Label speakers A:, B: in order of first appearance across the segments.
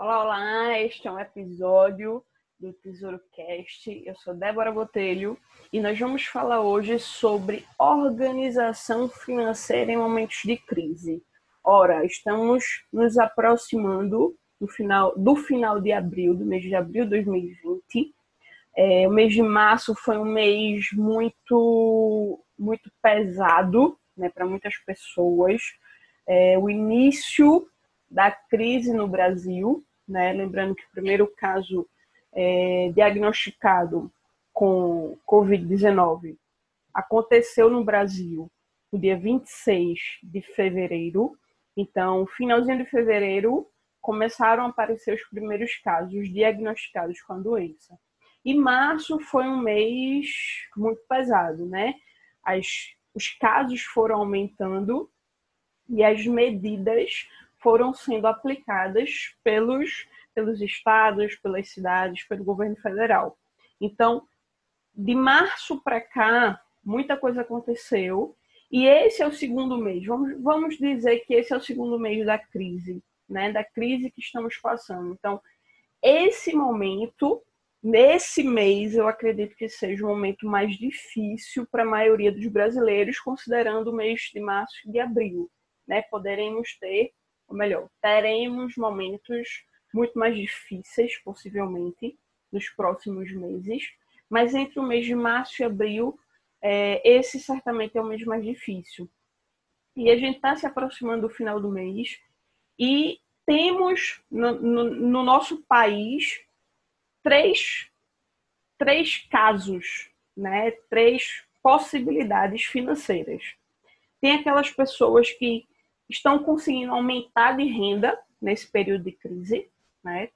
A: Olá, olá! Este é um episódio do Tesouro Cast. Eu sou Débora Botelho e nós vamos falar hoje sobre organização financeira em momentos de crise. Ora, estamos nos aproximando do final, do final de abril, do mês de abril de 2020. É, o mês de março foi um mês muito, muito pesado né, para muitas pessoas. É, o início da crise no Brasil, né? Lembrando que o primeiro caso é, diagnosticado com Covid-19 aconteceu no Brasil no dia 26 de fevereiro. Então, finalzinho de fevereiro, começaram a aparecer os primeiros casos diagnosticados com a doença. E março foi um mês muito pesado, né? As, os casos foram aumentando e as medidas foram sendo aplicadas pelos, pelos estados, pelas cidades, pelo governo federal. Então, de março para cá, muita coisa aconteceu. E esse é o segundo mês. Vamos, vamos dizer que esse é o segundo mês da crise, né? Da crise que estamos passando. Então, esse momento, nesse mês, eu acredito que seja o momento mais difícil para a maioria dos brasileiros, considerando o mês de março e de abril. Né? Poderemos ter ou melhor, teremos momentos muito mais difíceis, possivelmente, nos próximos meses, mas entre o mês de março e abril, é, esse certamente é o mês mais difícil. E a gente está se aproximando do final do mês e temos no, no, no nosso país três, três casos, né? três possibilidades financeiras. Tem aquelas pessoas que estão conseguindo aumentar de renda nesse período de crise, né?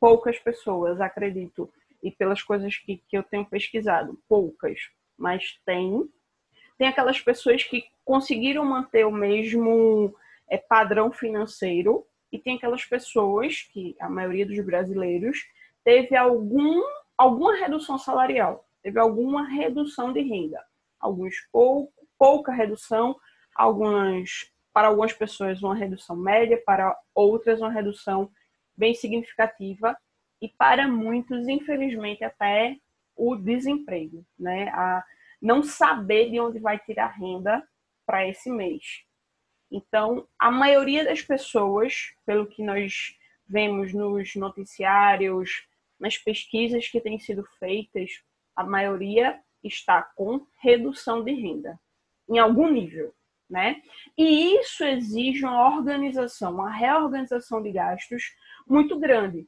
A: Poucas pessoas, acredito, e pelas coisas que, que eu tenho pesquisado, poucas, mas tem. Tem aquelas pessoas que conseguiram manter o mesmo é, padrão financeiro, e tem aquelas pessoas que, a maioria dos brasileiros, teve algum, alguma redução salarial, teve alguma redução de renda. Alguns pouco, pouca redução, algumas para algumas pessoas uma redução média, para outras uma redução bem significativa e para muitos, infelizmente, até o desemprego, né? A não saber de onde vai tirar renda para esse mês. Então, a maioria das pessoas, pelo que nós vemos nos noticiários, nas pesquisas que têm sido feitas, a maioria está com redução de renda, em algum nível né? E isso exige uma organização, uma reorganização de gastos muito grande.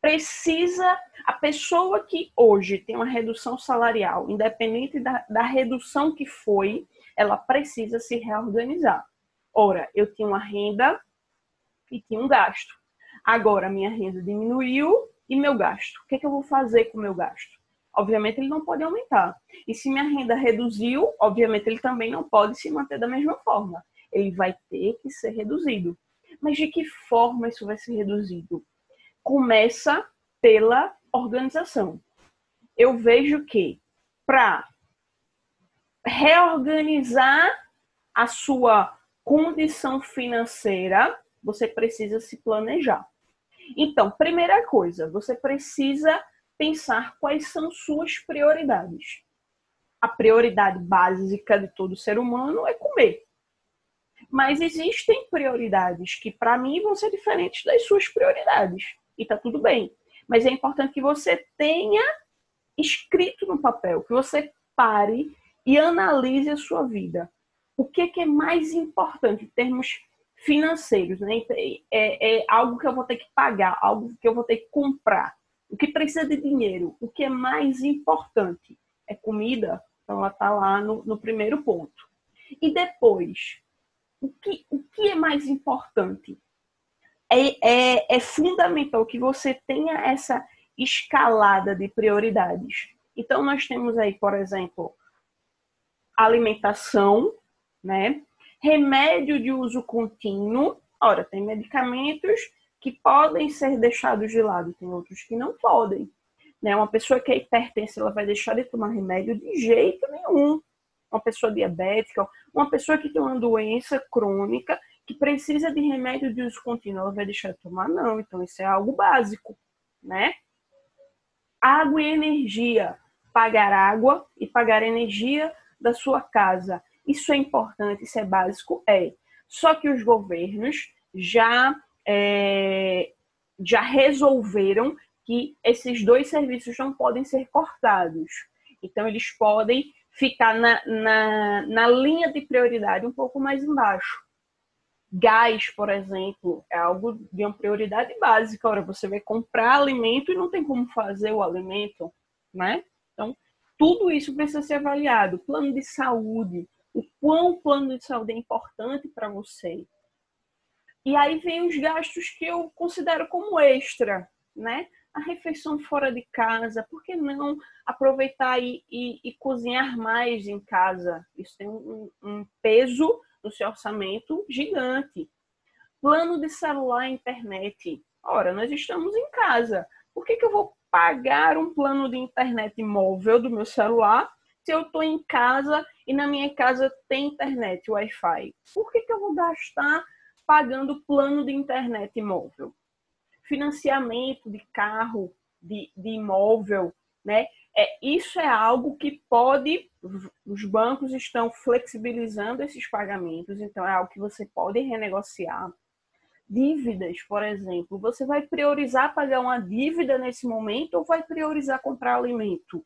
A: Precisa, a pessoa que hoje tem uma redução salarial, independente da, da redução que foi, ela precisa se reorganizar. Ora, eu tinha uma renda e tinha um gasto. Agora, minha renda diminuiu e meu gasto. O que, é que eu vou fazer com o meu gasto? Obviamente ele não pode aumentar. E se minha renda reduziu, obviamente ele também não pode se manter da mesma forma. Ele vai ter que ser reduzido. Mas de que forma isso vai ser reduzido? Começa pela organização. Eu vejo que para reorganizar a sua condição financeira, você precisa se planejar. Então, primeira coisa, você precisa pensar quais são suas prioridades. A prioridade básica de todo ser humano é comer. Mas existem prioridades que, para mim, vão ser diferentes das suas prioridades. E tá tudo bem. Mas é importante que você tenha escrito no papel, que você pare e analise a sua vida. O que, que é mais importante em termos financeiros? Né? É, é algo que eu vou ter que pagar, algo que eu vou ter que comprar o que precisa de dinheiro, o que é mais importante é comida, então ela está lá no, no, primeiro ponto. E depois, o que, o que é mais importante? É, é, é fundamental que você tenha essa escalada de prioridades. Então, nós temos aí, por exemplo, alimentação, né? Remédio de uso contínuo. Ora, tem medicamentos que podem ser deixados de lado, tem outros que não podem. Né? Uma pessoa que é hipertensa, ela vai deixar de tomar remédio de jeito nenhum. Uma pessoa diabética, uma pessoa que tem uma doença crônica que precisa de remédio de uso contínuo, ela vai deixar de tomar? Não. Então, isso é algo básico, né? Água e energia. Pagar água e pagar energia da sua casa. Isso é importante, isso é básico? É. Só que os governos já, é, já resolveram que esses dois serviços não podem ser cortados. Então, eles podem ficar na, na, na linha de prioridade um pouco mais embaixo. Gás, por exemplo, é algo de uma prioridade básica. Ora, você vai comprar alimento e não tem como fazer o alimento, né? Então, tudo isso precisa ser avaliado. Plano de saúde, o quão o plano de saúde é importante para você. E aí vem os gastos que eu considero como extra, né? a refeição fora de casa, por que não aproveitar e, e, e cozinhar mais em casa? Isso tem um, um, peso no seu orçamento gigante. Plano de celular e internet. Ora, nós estamos em casa. Por que, que eu vou pagar um plano de internet móvel do meu celular se eu estou em casa e na minha casa tem internet, Wi-Fi? Por que, que eu vou gastar pagando plano de internet móvel? financiamento de carro, de, de imóvel, né? É, isso é algo que pode, os bancos estão flexibilizando esses pagamentos, então é algo que você pode renegociar. Dívidas, por exemplo, você vai priorizar pagar uma dívida nesse momento ou vai priorizar comprar alimento?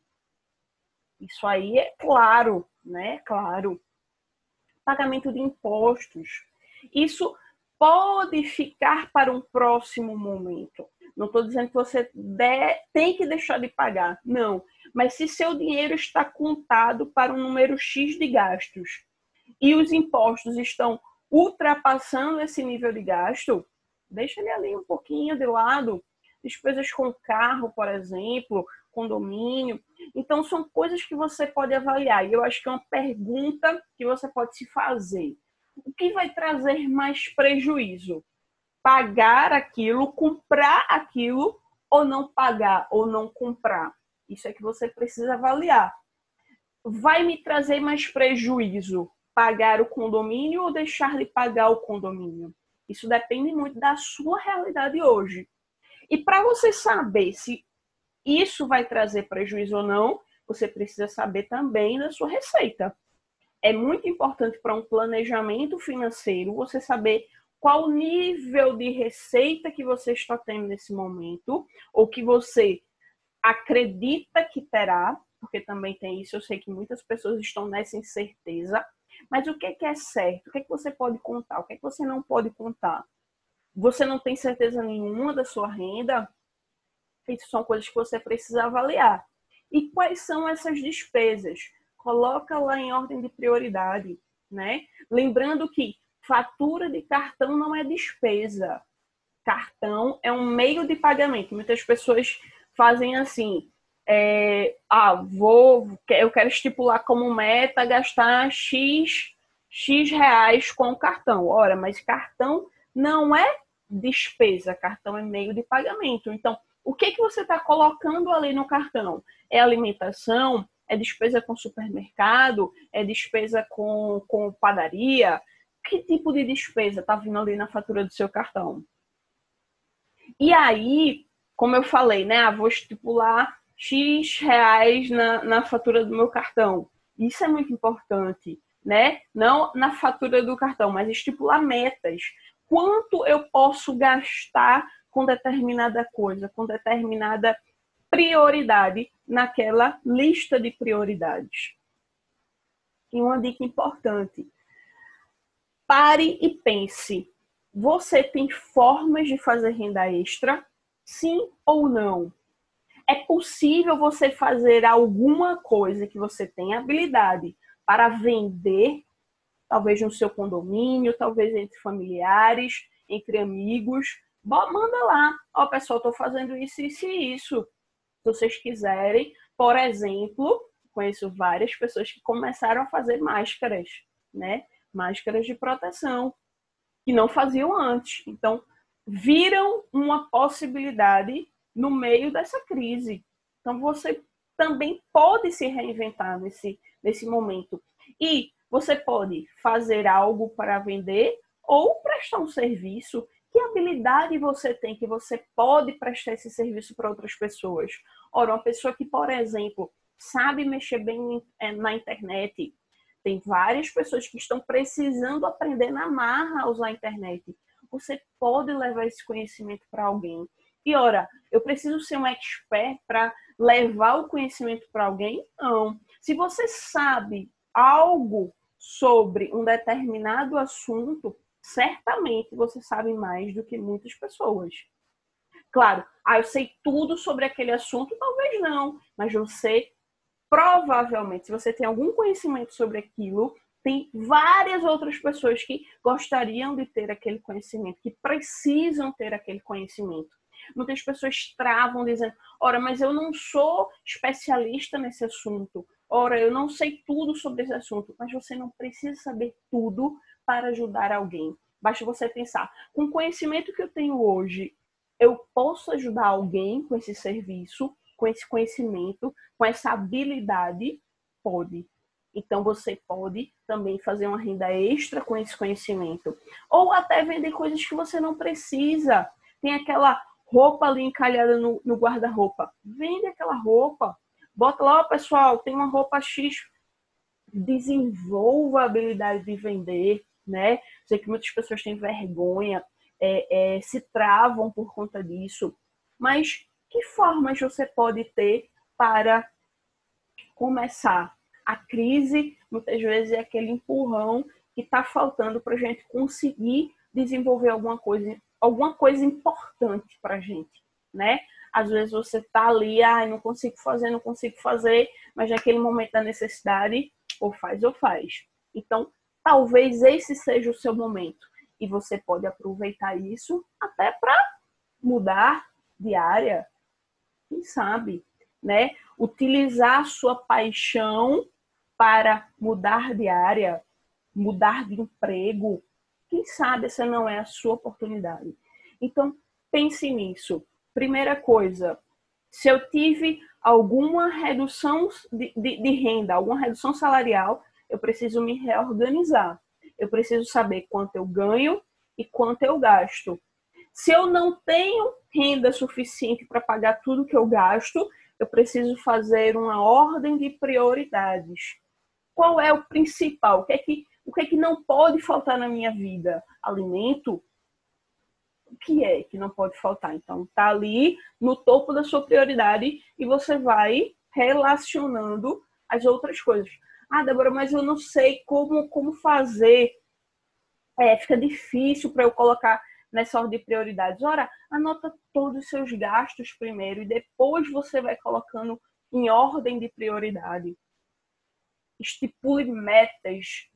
A: Isso aí é claro, né? Claro. Pagamento de impostos. Isso pode ficar para um próximo momento. Não estou dizendo que você tem que deixar de pagar, não. Mas se seu dinheiro está contado para um número X de gastos e os impostos estão ultrapassando esse nível de gasto, deixa ele ali um pouquinho de lado. Despesas com carro, por exemplo, condomínio. Então, são coisas que você pode avaliar. E eu acho que é uma pergunta que você pode se fazer o que vai trazer mais prejuízo? Pagar aquilo, comprar aquilo ou não pagar ou não comprar? Isso é que você precisa avaliar. Vai me trazer mais prejuízo pagar o condomínio ou deixar de pagar o condomínio? Isso depende muito da sua realidade hoje. E para você saber se isso vai trazer prejuízo ou não, você precisa saber também da sua receita é muito importante para um planejamento financeiro você saber qual o nível de receita que você está tendo nesse momento, ou que você acredita que terá, porque também tem isso, eu sei que muitas pessoas estão nessa incerteza, mas o que é, que é certo? O que é que você pode contar? O que é que você não pode contar? Você não tem certeza nenhuma da sua renda? Isso são coisas que você precisa avaliar. E quais são essas despesas? Coloca lá em ordem de prioridade, né? Lembrando que fatura de cartão não é despesa. Cartão é um meio de pagamento. Muitas pessoas fazem assim: é, ah, vou, eu quero estipular como meta gastar x x reais com o cartão. Ora, mas cartão não é despesa, cartão é meio de pagamento. Então, o que que você está colocando ali no cartão? É alimentação? É despesa com supermercado? É despesa com, com padaria? Que tipo de despesa está vindo ali na fatura do seu cartão? E aí, como eu falei, né? Ah, vou estipular X reais na, na fatura do meu cartão. Isso é muito importante, né? Não na fatura do cartão, mas estipular metas. Quanto eu posso gastar com determinada coisa, com determinada prioridade naquela lista de prioridades. E uma dica importante: pare e pense. Você tem formas de fazer renda extra? Sim ou não? É possível você fazer alguma coisa que você tem habilidade para vender, talvez no seu condomínio, talvez entre familiares, entre amigos. Manda lá, ó, oh, pessoal, estou fazendo isso, isso e isso vocês quiserem, por exemplo, conheço várias pessoas que começaram a fazer máscaras, né? Máscaras de proteção, que não faziam antes. Então, viram uma possibilidade no meio dessa crise. Então, você também pode se reinventar nesse, nesse momento. E você pode fazer algo para vender ou prestar um serviço. Que habilidade você tem que você pode prestar esse serviço para outras pessoas? Ora, uma pessoa que, por exemplo, sabe mexer bem é, na internet, tem várias pessoas que estão precisando aprender na marra a usar a internet. Você pode levar esse conhecimento para alguém. E ora, eu preciso ser um expert para levar o conhecimento para alguém? Não. Se você sabe algo sobre um determinado assunto, certamente você sabe mais do que muitas pessoas. Claro, ah, eu sei tudo sobre aquele assunto, talvez não, mas você provavelmente, se você tem algum conhecimento sobre aquilo, tem várias outras pessoas que gostariam de ter aquele conhecimento, que precisam ter aquele conhecimento. Muitas pessoas travam dizendo: ora, mas eu não sou especialista nesse assunto. Ora, eu não sei tudo sobre esse assunto. Mas você não precisa saber tudo para ajudar alguém. Basta você pensar: com o conhecimento que eu tenho hoje, eu posso ajudar alguém com esse serviço, com esse conhecimento, com essa habilidade? Pode. Então você pode também fazer uma renda extra com esse conhecimento. Ou até vender coisas que você não precisa. Tem aquela roupa ali encalhada no, no guarda-roupa. Vende aquela roupa. Bota lá, pessoal, tem uma roupa X. Desenvolva a habilidade de vender, né? Sei que muitas pessoas têm vergonha, é, é, se travam por conta disso. Mas que formas você pode ter para começar? A crise, muitas vezes, é aquele empurrão que está faltando para a gente conseguir desenvolver alguma coisa alguma coisa importante para a gente, né? Às vezes você tá ali, ah, não consigo fazer, não consigo fazer, mas naquele momento da necessidade, ou faz ou faz. Então, talvez esse seja o seu momento e você pode aproveitar isso até para mudar de área, quem sabe, né? Utilizar a sua paixão para mudar de área, mudar de emprego, quem sabe essa não é a sua oportunidade? Então, pense nisso. Primeira coisa, se eu tive alguma redução de, de, de renda, alguma redução salarial, eu preciso me reorganizar. Eu preciso saber quanto eu ganho e quanto eu gasto. Se eu não tenho renda suficiente para pagar tudo que eu gasto, eu preciso fazer uma ordem de prioridades. Qual é o principal? O que é que o que é que não pode faltar na minha vida? Alimento? O que é que não pode faltar? Então, tá ali no topo da sua prioridade e você vai relacionando as outras coisas. Ah, Débora, mas eu não sei como, como fazer. É, fica difícil para eu colocar nessa ordem de prioridades. Ora, anota todos os seus gastos primeiro e depois você vai colocando em ordem de prioridade estipule metas,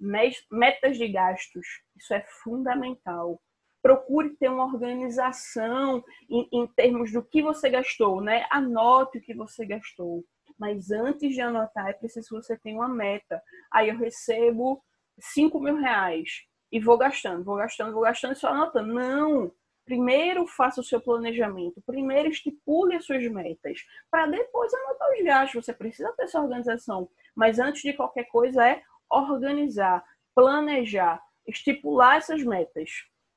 A: metas de gastos. Isso é fundamental. Procure ter uma organização em, em, termos do que você gastou, né? Anote o que você gastou. Mas antes de anotar, é preciso que você tenha uma meta. Aí eu recebo 5 mil reais e vou gastando, vou gastando, vou gastando e só anotando. Não! Primeiro faça o seu planejamento, primeiro estipule as suas metas, para depois anotar os gastos. Você precisa ter essa organização. Mas antes de qualquer coisa é organizar, planejar, estipular essas metas.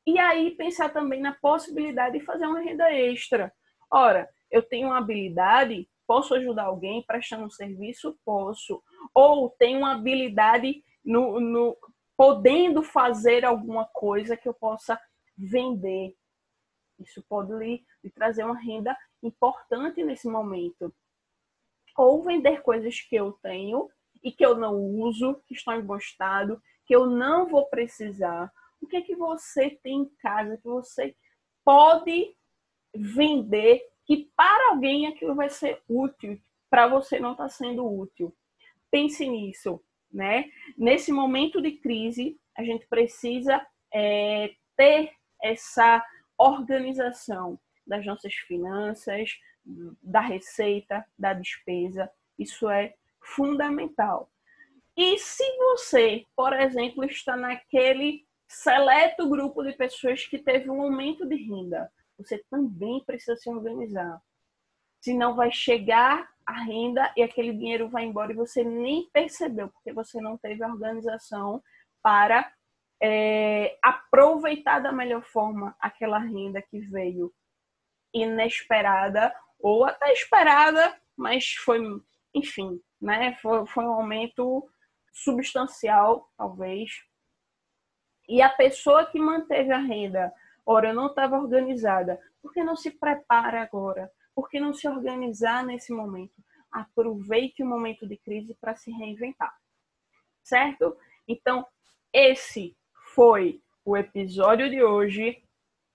A: E aí pensar também na possibilidade de fazer uma renda extra. Ora, eu tenho uma habilidade, posso ajudar alguém prestando um serviço? Posso. Ou tenho uma habilidade no, no podendo fazer alguma coisa que eu possa vender. Isso pode lhe, lhe trazer uma renda importante nesse momento ou vender coisas que eu tenho e que eu não uso, que estão em bom estado, que eu não vou precisar. O que é que você tem em casa que você pode vender que para alguém aquilo vai ser útil, para você não está sendo útil. Pense nisso, né? Nesse momento de crise, a gente precisa é, ter essa organização das nossas finanças, da receita, da despesa. Isso é fundamental. E se você, por exemplo, está naquele seleto grupo de pessoas que teve um aumento de renda, você também precisa se organizar. Senão vai chegar a renda e aquele dinheiro vai embora e você nem percebeu, porque você não teve organização para é, aproveitar da melhor forma aquela renda que veio inesperada ou até esperada, mas foi, enfim, né? Foi, foi um aumento substancial, talvez. E a pessoa que manteve a renda, ora, não estava organizada, por que não se prepara agora? Por que não se organizar nesse momento? Aproveite o momento de crise para se reinventar. Certo? Então, esse foi o episódio de hoje.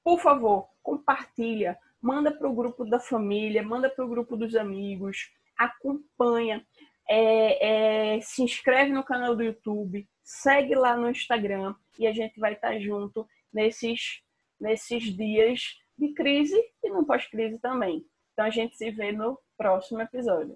A: Por favor, compartilha, manda para o grupo da família, manda para o grupo dos amigos, acompanha, é, é, se inscreve no canal do YouTube, segue lá no Instagram e a gente vai estar junto nesses, nesses dias de crise e no pós-crise também. Então a gente se vê no próximo episódio.